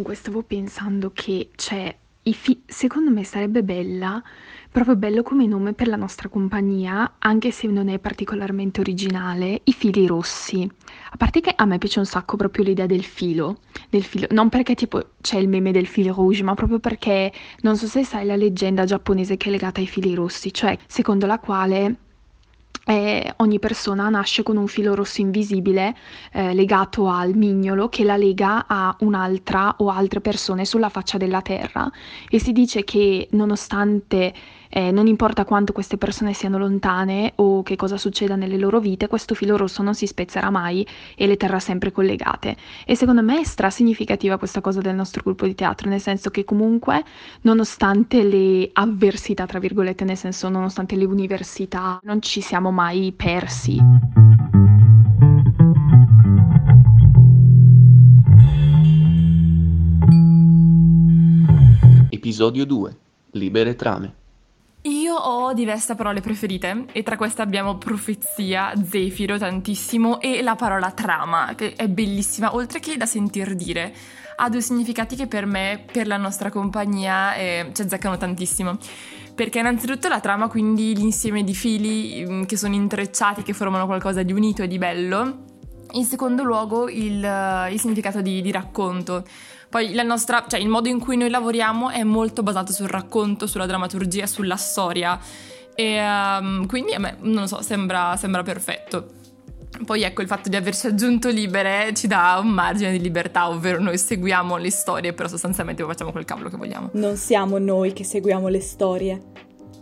comunque stavo pensando che c'è, i fi- secondo me sarebbe bella, proprio bello come nome per la nostra compagnia, anche se non è particolarmente originale, i fili rossi. A parte che a me piace un sacco proprio l'idea del filo, del filo, non perché tipo c'è il meme del fil rouge, ma proprio perché non so se sai la leggenda giapponese che è legata ai fili rossi, cioè secondo la quale eh, ogni persona nasce con un filo rosso invisibile eh, legato al mignolo che la lega a un'altra o altre persone sulla faccia della terra. E si dice che nonostante eh, non importa quanto queste persone siano lontane o che cosa succeda nelle loro vite, questo filo rosso non si spezzerà mai e le terrà sempre collegate. E secondo me è stra significativa questa cosa del nostro gruppo di teatro, nel senso che comunque, nonostante le avversità, tra virgolette, nel senso nonostante le università, non ci siamo mai persi. Episodio 2 Libere trame io ho diverse parole preferite e tra queste abbiamo profezia, zefiro tantissimo e la parola trama, che è bellissima, oltre che da sentir dire. Ha due significati che per me, per la nostra compagnia, eh, ci azzeccano tantissimo. Perché innanzitutto la trama, quindi l'insieme di fili mm, che sono intrecciati, che formano qualcosa di unito e di bello. In secondo luogo il, il significato di, di racconto poi nostra, cioè, il modo in cui noi lavoriamo è molto basato sul racconto, sulla drammaturgia, sulla storia. E um, quindi a me, non lo so, sembra, sembra perfetto. Poi ecco il fatto di averci aggiunto libere ci dà un margine di libertà, ovvero noi seguiamo le storie, però sostanzialmente facciamo quel cavolo che vogliamo. Non siamo noi che seguiamo le storie,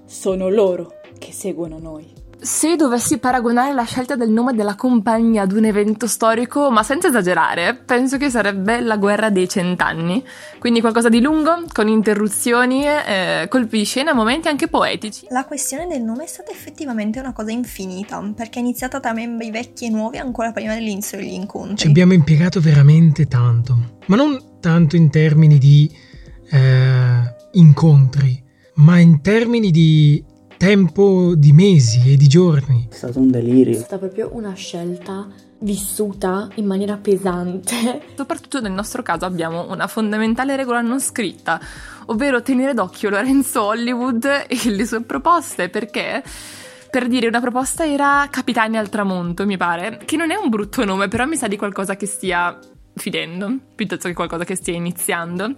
sono loro che seguono noi. Se dovessi paragonare la scelta del nome della compagnia ad un evento storico, ma senza esagerare, penso che sarebbe la guerra dei cent'anni. Quindi qualcosa di lungo, con interruzioni, eh, colpi di scena, momenti anche poetici. La questione del nome è stata effettivamente una cosa infinita, perché è iniziata tra membri vecchi e nuovi ancora prima dell'inizio degli incontri. Ci abbiamo impiegato veramente tanto, ma non tanto in termini di eh, incontri, ma in termini di tempo di mesi e di giorni. È stato un delirio. È stata proprio una scelta vissuta in maniera pesante. Soprattutto nel nostro caso abbiamo una fondamentale regola non scritta, ovvero tenere d'occhio Lorenzo Hollywood e le sue proposte, perché per dire una proposta era Capitani al tramonto, mi pare, che non è un brutto nome, però mi sa di qualcosa che stia finendo, piuttosto che qualcosa che stia iniziando.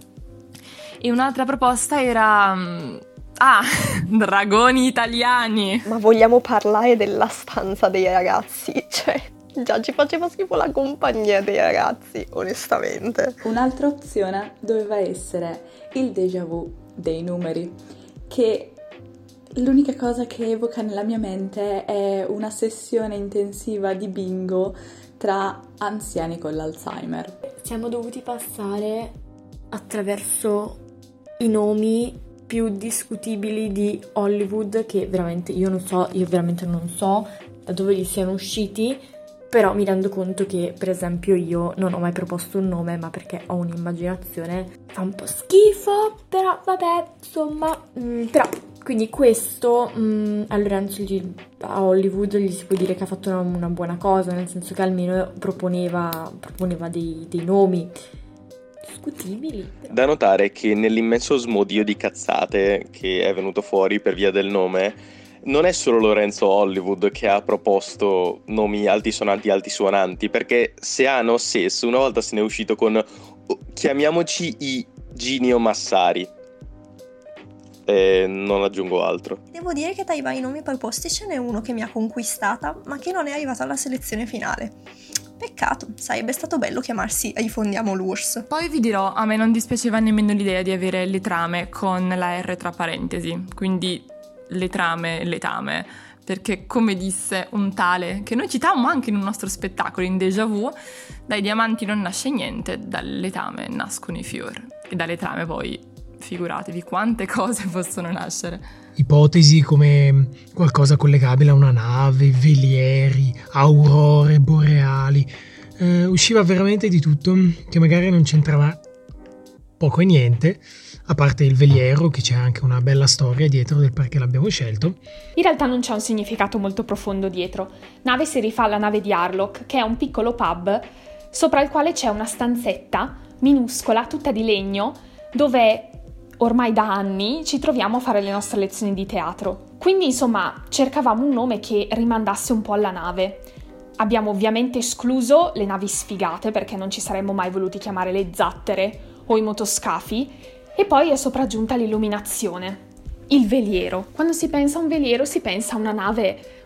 E un'altra proposta era mm, Ah, dragoni italiani! Ma vogliamo parlare della stanza dei ragazzi? Cioè, già ci faceva schifo la compagnia dei ragazzi, onestamente. Un'altra opzione doveva essere il déjà vu dei numeri, che l'unica cosa che evoca nella mia mente è una sessione intensiva di bingo tra anziani con l'Alzheimer. Siamo dovuti passare attraverso i nomi più discutibili di Hollywood che veramente io non so, io veramente non so da dove gli siano usciti, però mi rendo conto che per esempio io non ho mai proposto un nome, ma perché ho un'immaginazione fa un po' schifo, però vabbè, insomma, mh, mm, però quindi questo mh, mm, a Lorenzo gli, a Hollywood gli si può dire che ha fatto una, una, buona cosa, nel senso che almeno proponeva, proponeva dei, dei nomi discutibili. Però. Da notare che nell'immenso smodio di cazzate che è venuto fuori per via del nome, non è solo Lorenzo Hollywood che ha proposto nomi altisonanti e altisuonanti, perché Seano Sess una volta se ne è uscito con oh, chiamiamoci i Ginio Massari. E non aggiungo altro. Devo dire che tra i vari nomi proposti ce n'è uno che mi ha conquistata, ma che non è arrivato alla selezione finale. Peccato, sarebbe stato bello chiamarsi Rifondiamo l'URSS. Poi vi dirò, a me non dispiaceva nemmeno l'idea di avere le trame con la R tra parentesi, quindi le trame, letame, perché come disse un tale, che noi citammo anche in un nostro spettacolo in Déjà Vu, dai diamanti non nasce niente, dalle letame nascono i fiori. E dalle trame poi, figuratevi quante cose possono nascere ipotesi come qualcosa collegabile a una nave, velieri, aurore boreali. Eh, usciva veramente di tutto che magari non c'entrava poco e niente, a parte il veliero, che c'è anche una bella storia dietro del perché l'abbiamo scelto. In realtà non c'è un significato molto profondo dietro. Nave si rifà alla nave di Harlock, che è un piccolo pub sopra il quale c'è una stanzetta minuscola, tutta di legno, dove ormai da anni ci troviamo a fare le nostre lezioni di teatro. Quindi, insomma, cercavamo un nome che rimandasse un po' alla nave. Abbiamo ovviamente escluso le navi sfigate perché non ci saremmo mai voluti chiamare le zattere o i motoscafi e poi è sopraggiunta l'illuminazione, il veliero. Quando si pensa a un veliero si pensa a una nave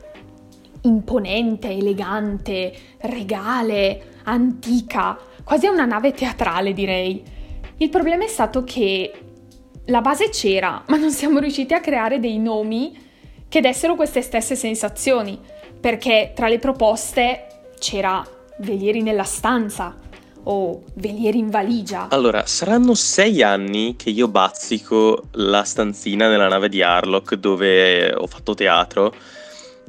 imponente, elegante, regale, antica, quasi a una nave teatrale direi. Il problema è stato che la base c'era, ma non siamo riusciti a creare dei nomi che dessero queste stesse sensazioni, perché tra le proposte c'era Velieri nella stanza o Velieri in valigia. Allora, saranno sei anni che io bazzico la stanzina nella nave di Harlock dove ho fatto teatro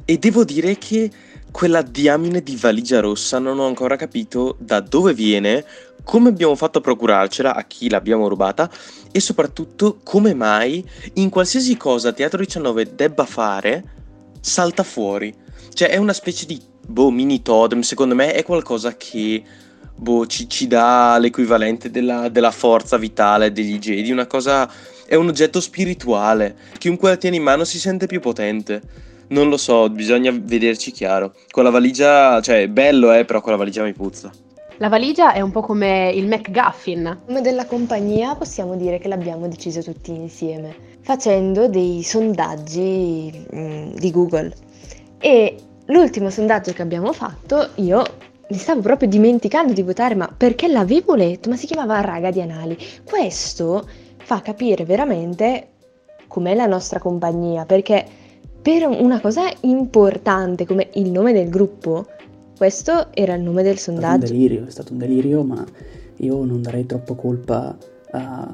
e devo dire che quella diamine di valigia rossa non ho ancora capito da dove viene, come abbiamo fatto a procurarcela, a chi l'abbiamo rubata e soprattutto come mai in qualsiasi cosa Teatro 19 debba fare salta fuori. Cioè è una specie di boh, mini totem, secondo me è qualcosa che boh, ci, ci dà l'equivalente della, della forza vitale degli Jedi, una cosa è un oggetto spirituale. Chiunque la tiene in mano si sente più potente. Non lo so, bisogna vederci chiaro. Con la valigia, cioè, bello eh, però con la valigia mi puzza. La valigia è un po' come il McGuffin. Come della compagnia possiamo dire che l'abbiamo deciso tutti insieme, facendo dei sondaggi mm, di Google. E l'ultimo sondaggio che abbiamo fatto, io mi stavo proprio dimenticando di votare, ma perché l'avevo letto, ma si chiamava Raga di Anali. Questo fa capire veramente com'è la nostra compagnia, perché per una cosa importante come il nome del gruppo, questo era il nome del sondaggio. È stato un delirio, è stato un delirio, ma io non darei troppo colpa a,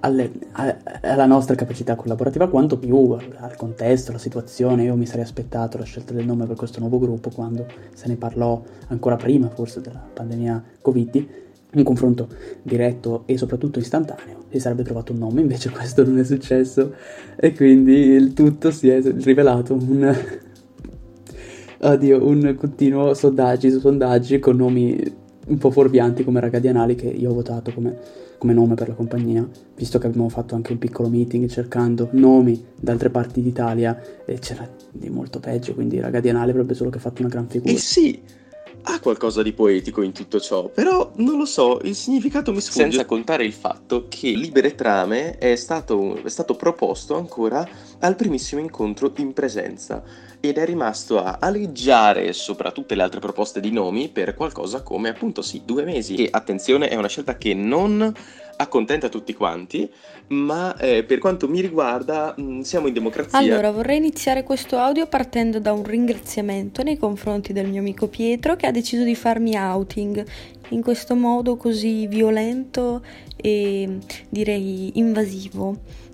alle, a, alla nostra capacità collaborativa, quanto più al contesto, alla situazione. Io mi sarei aspettato la scelta del nome per questo nuovo gruppo quando se ne parlò ancora prima, forse, della pandemia Covid. Un confronto diretto e soprattutto istantaneo, si sarebbe trovato un nome, invece questo non è successo e quindi il tutto si è rivelato un, oddio, un continuo sondaggi su sondaggi con nomi un po' fuorvianti come Ragadianali che io ho votato come, come, nome per la compagnia, visto che abbiamo fatto anche un piccolo meeting cercando nomi da altre parti d'Italia e c'era di molto peggio, quindi Ragadianali avrebbe solo che fatto una gran figura. Eh sì, ha qualcosa di poetico in tutto ciò, però non lo so, il significato mi sfugge. Senza contare il fatto che Libere Trame è stato, è stato proposto ancora al primissimo incontro in presenza ed è rimasto a aleggiare sopra tutte le altre proposte di nomi per qualcosa come appunto sì, due mesi. E attenzione, è una scelta che non accontenta tutti quanti, ma eh, per quanto mi riguarda mh, mm, siamo in democrazia. Allora, vorrei iniziare questo audio partendo da un ringraziamento nei confronti del mio amico Pietro che ha deciso di farmi outing in questo modo così violento e direi invasivo.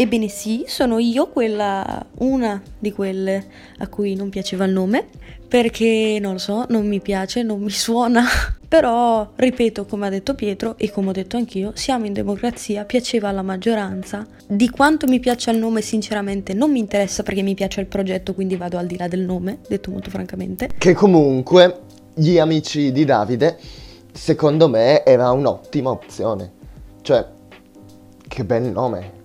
Ebbene sì, sono io quella, una di quelle a cui non piaceva il nome, perché non lo so, non mi piace, non mi suona. Però, ripeto, come ha detto Pietro e come ho detto anch'io, siamo in democrazia, piaceva alla maggioranza. Di quanto mi piaccia il nome, sinceramente, non mi interessa perché mi piace il progetto, quindi vado al di là del nome, detto molto francamente. Che comunque, gli amici di Davide, secondo me, era un'ottima opzione. Cioè, che bel nome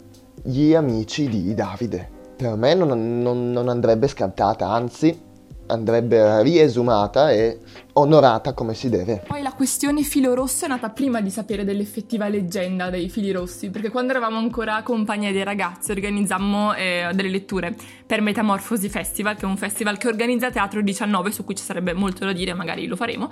gli amici di Davide. Per me non, non, non andrebbe scartata, anzi andrebbe riesumata e onorata come si deve. Poi la questione filo rosso è nata prima di sapere dell'effettiva leggenda dei fili rossi, perché quando eravamo ancora compagnia dei ragazzi organizzammo eh, delle letture per Metamorfosi Festival, che è un festival che organizza Teatro 19, su cui ci sarebbe molto da dire, magari lo faremo.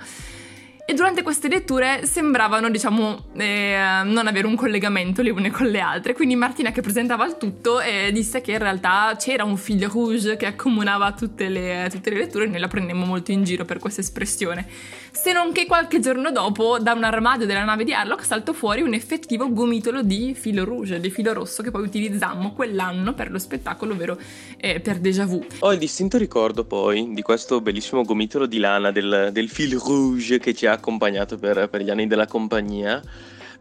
E durante queste letture sembravano, diciamo, eh, non avere un collegamento le une con le altre. Quindi Martina, che presentava il tutto, eh, disse che in realtà c'era un fil rouge che accomunava tutte le, tutte le letture e noi la prendemmo molto in giro per questa espressione. Se non che qualche giorno dopo, da un armadio della nave di Harlock saltò fuori un effettivo gomitolo di filo rouge, di filo rosso, che poi utilizzammo quell'anno per lo spettacolo, ovvero eh, per Déjà Vu. Ho il distinto ricordo poi di questo bellissimo gomitolo di lana del, del fil rouge che ci ha accompagnato per, per gli anni della compagnia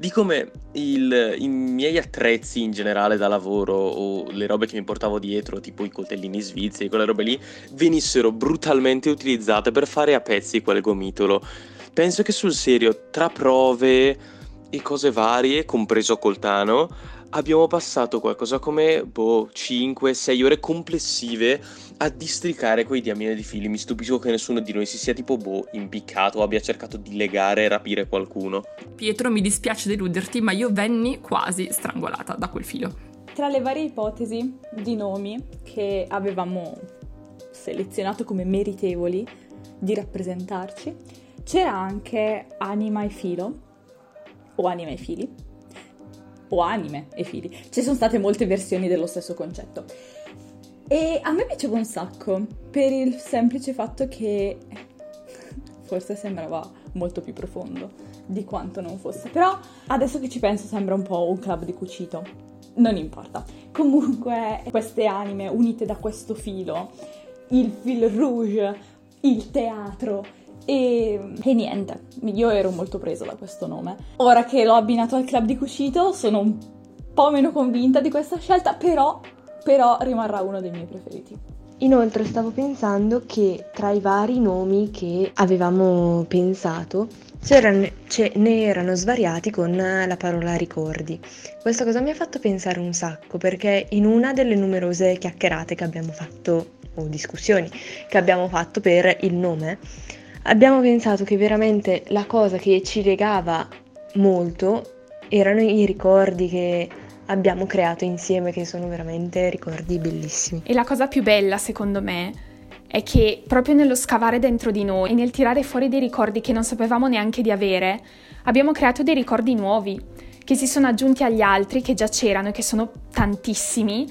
di come il, i miei attrezzi in generale da lavoro o le robe che mi portavo dietro, tipo i coltellini svizzeri, quelle robe lì, venissero brutalmente utilizzate per fare a pezzi quel gomitolo. Penso che sul serio, tra prove, e cose varie, compreso Coltano, abbiamo passato qualcosa come boh, 5-6 ore complessive a districare quei diamine di fili. Mi stupisco che nessuno di noi si sia tipo boh, impiccato o abbia cercato di legare e rapire qualcuno. Pietro, mi dispiace deluderti, ma io venni quasi strangolata da quel filo. Tra le varie ipotesi di nomi che avevamo selezionato come meritevoli di rappresentarci, c'era anche Anima e Filo, o Anima e Fili, o Anime e Fili. Ci sono state molte versioni dello stesso concetto. E a me piaceva un sacco, per il semplice fatto che forse sembrava molto più profondo di quanto non fosse. Però adesso che ci penso sembra un po' un club di cucito. Non importa. Comunque queste anime unite da questo filo, il fil rouge, il teatro e, e, niente, io ero molto presa da questo nome. Ora che l'ho abbinato al club di Cuscito sono un po' meno convinta di questa scelta, però, però rimarrà uno dei miei preferiti. Inoltre stavo pensando che tra i vari nomi che avevamo pensato ce ne erano svariati con la parola ricordi. Questa cosa mi ha fatto pensare un sacco perché in una delle numerose chiacchierate che abbiamo fatto o discussioni che abbiamo fatto per il nome, abbiamo pensato che veramente la cosa che ci legava molto erano i ricordi che abbiamo creato insieme, che sono veramente ricordi bellissimi. E la cosa più bella, secondo me, è che proprio nello scavare dentro di noi e nel tirare fuori dei ricordi che non sapevamo neanche di avere, abbiamo creato dei ricordi nuovi, che si sono aggiunti agli altri che già c'erano e che sono tantissimi,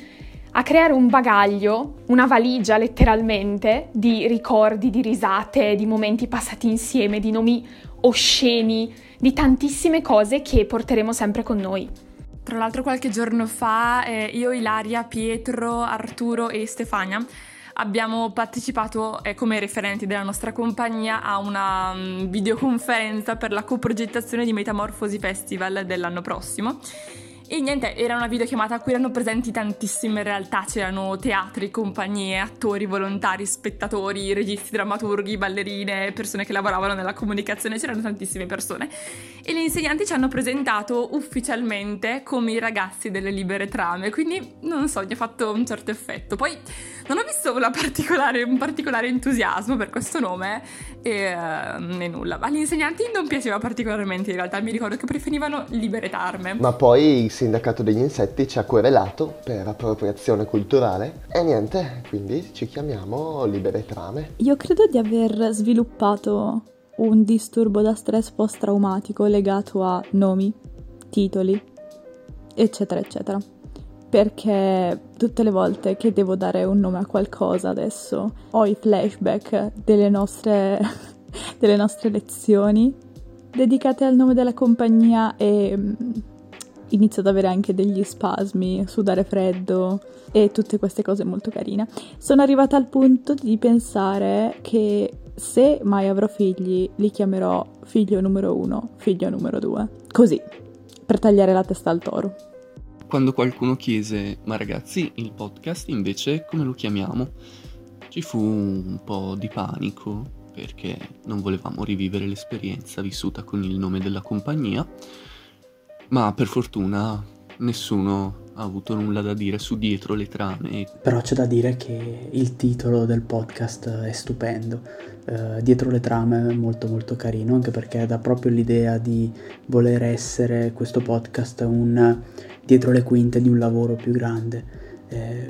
a creare un bagaglio, una valigia letteralmente, di ricordi, di risate, di momenti passati insieme, di nomi osceni, di tantissime cose che porteremo sempre con noi. Tra l'altro qualche giorno fa eh, io, Ilaria, Pietro, Arturo e Stefania abbiamo partecipato eh, come referenti della nostra compagnia a una um, videoconferenza per la coprogettazione di Metamorfosi Festival dell'anno prossimo e niente, era una videochiamata a cui erano presenti tantissime realtà, c'erano teatri, compagnie, attori, volontari, spettatori, registi, drammaturghi, ballerine, persone che lavoravano nella comunicazione, c'erano tantissime persone. E gli insegnanti ci hanno presentato ufficialmente come i ragazzi delle libere trame, quindi non so, mi ha fatto un certo effetto. Poi non ho visto particolare, un particolare entusiasmo per questo nome e, uh, e nulla. Agli insegnanti non piaceva particolarmente in realtà, mi ricordo che preferivano libere tarme. Ma poi sindacato degli insetti ci ha querelato per appropriazione culturale e niente, quindi ci chiamiamo Libere Trame. Io credo di aver sviluppato un disturbo da stress post-traumatico legato a nomi, titoli, eccetera, eccetera. Perché tutte le volte che devo dare un nome a qualcosa adesso ho i flashback delle nostre, delle nostre lezioni dedicate al nome della compagnia e inizio ad avere anche degli spasmi, sudare freddo e tutte queste cose molto carine. Sono arrivata al punto di pensare che se mai avrò figli li chiamerò figlio numero uno, figlio numero due. Così, per tagliare la testa al toro. Quando qualcuno chiese, ma ragazzi, il podcast invece come lo chiamiamo? Ci fu un po' di panico perché non volevamo rivivere l'esperienza vissuta con il nome della compagnia ma per fortuna nessuno ha avuto nulla da dire su dietro le trame. Però c'è da dire che il titolo del podcast è stupendo. Uh, dietro le trame è molto molto carino, anche perché dà proprio l'idea di voler essere questo podcast un dietro le quinte di un lavoro più grande. Eh,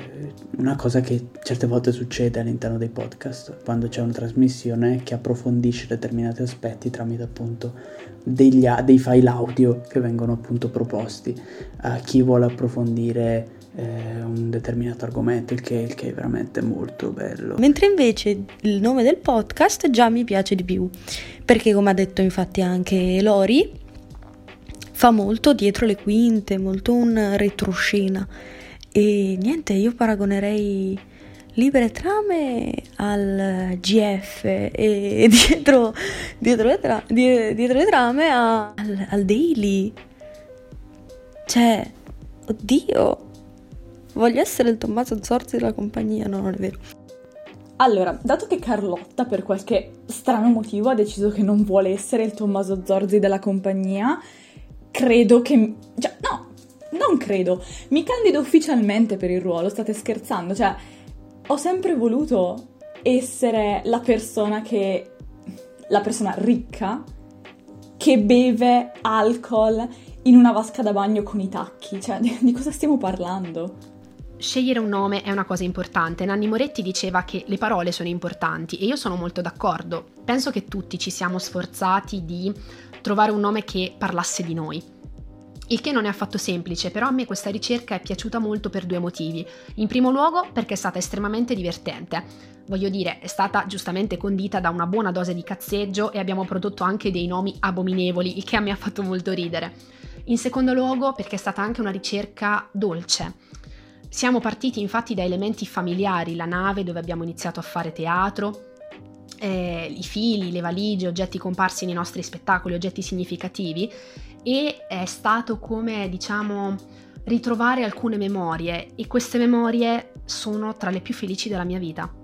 una cosa che certe volte succede all'interno dei podcast, quando c'è una trasmissione che approfondisce determinati aspetti tramite appunto degli, dei file audio che vengono appunto proposti a chi vuole approfondire eh, un determinato argomento, il che, il che è veramente molto bello. Mentre invece il nome del podcast già mi piace di più, perché come ha detto infatti anche Lori, fa molto dietro le quinte, molto un retroscena. E niente, io paragonerei libere trame al GF e dietro, dietro, le, tra, dietro le, trame a, al, al daily. Cioè, oddio, voglio essere il Tommaso Zorzi della compagnia, no, non è vero. Allora, dato che Carlotta per qualche strano motivo ha deciso che non vuole essere il Tommaso Zorzi della compagnia, credo che... Cioè, no, non credo. Mi candido ufficialmente per il ruolo, state scherzando? Cioè, ho sempre voluto essere la persona che... la persona ricca che beve alcol in una vasca da bagno con i tacchi. Cioè, di, cosa stiamo parlando? Scegliere un nome è una cosa importante. Nanni Moretti diceva che le parole sono importanti e io sono molto d'accordo. Penso che tutti ci siamo sforzati di trovare un nome che parlasse di noi. Il che non è affatto semplice, però a me questa ricerca è piaciuta molto per due motivi. In primo luogo perché è stata estremamente divertente. Voglio dire, è stata giustamente condita da una buona dose di cazzeggio e abbiamo prodotto anche dei nomi abominevoli, il che a me ha fatto molto ridere. In secondo luogo perché è stata anche una ricerca dolce. Siamo partiti infatti da elementi familiari, la nave dove abbiamo iniziato a fare teatro, eh, i fili, le valigie, oggetti comparsi nei nostri spettacoli, oggetti significativi e è stato come diciamo ritrovare alcune memorie e queste memorie sono tra le più felici della mia vita.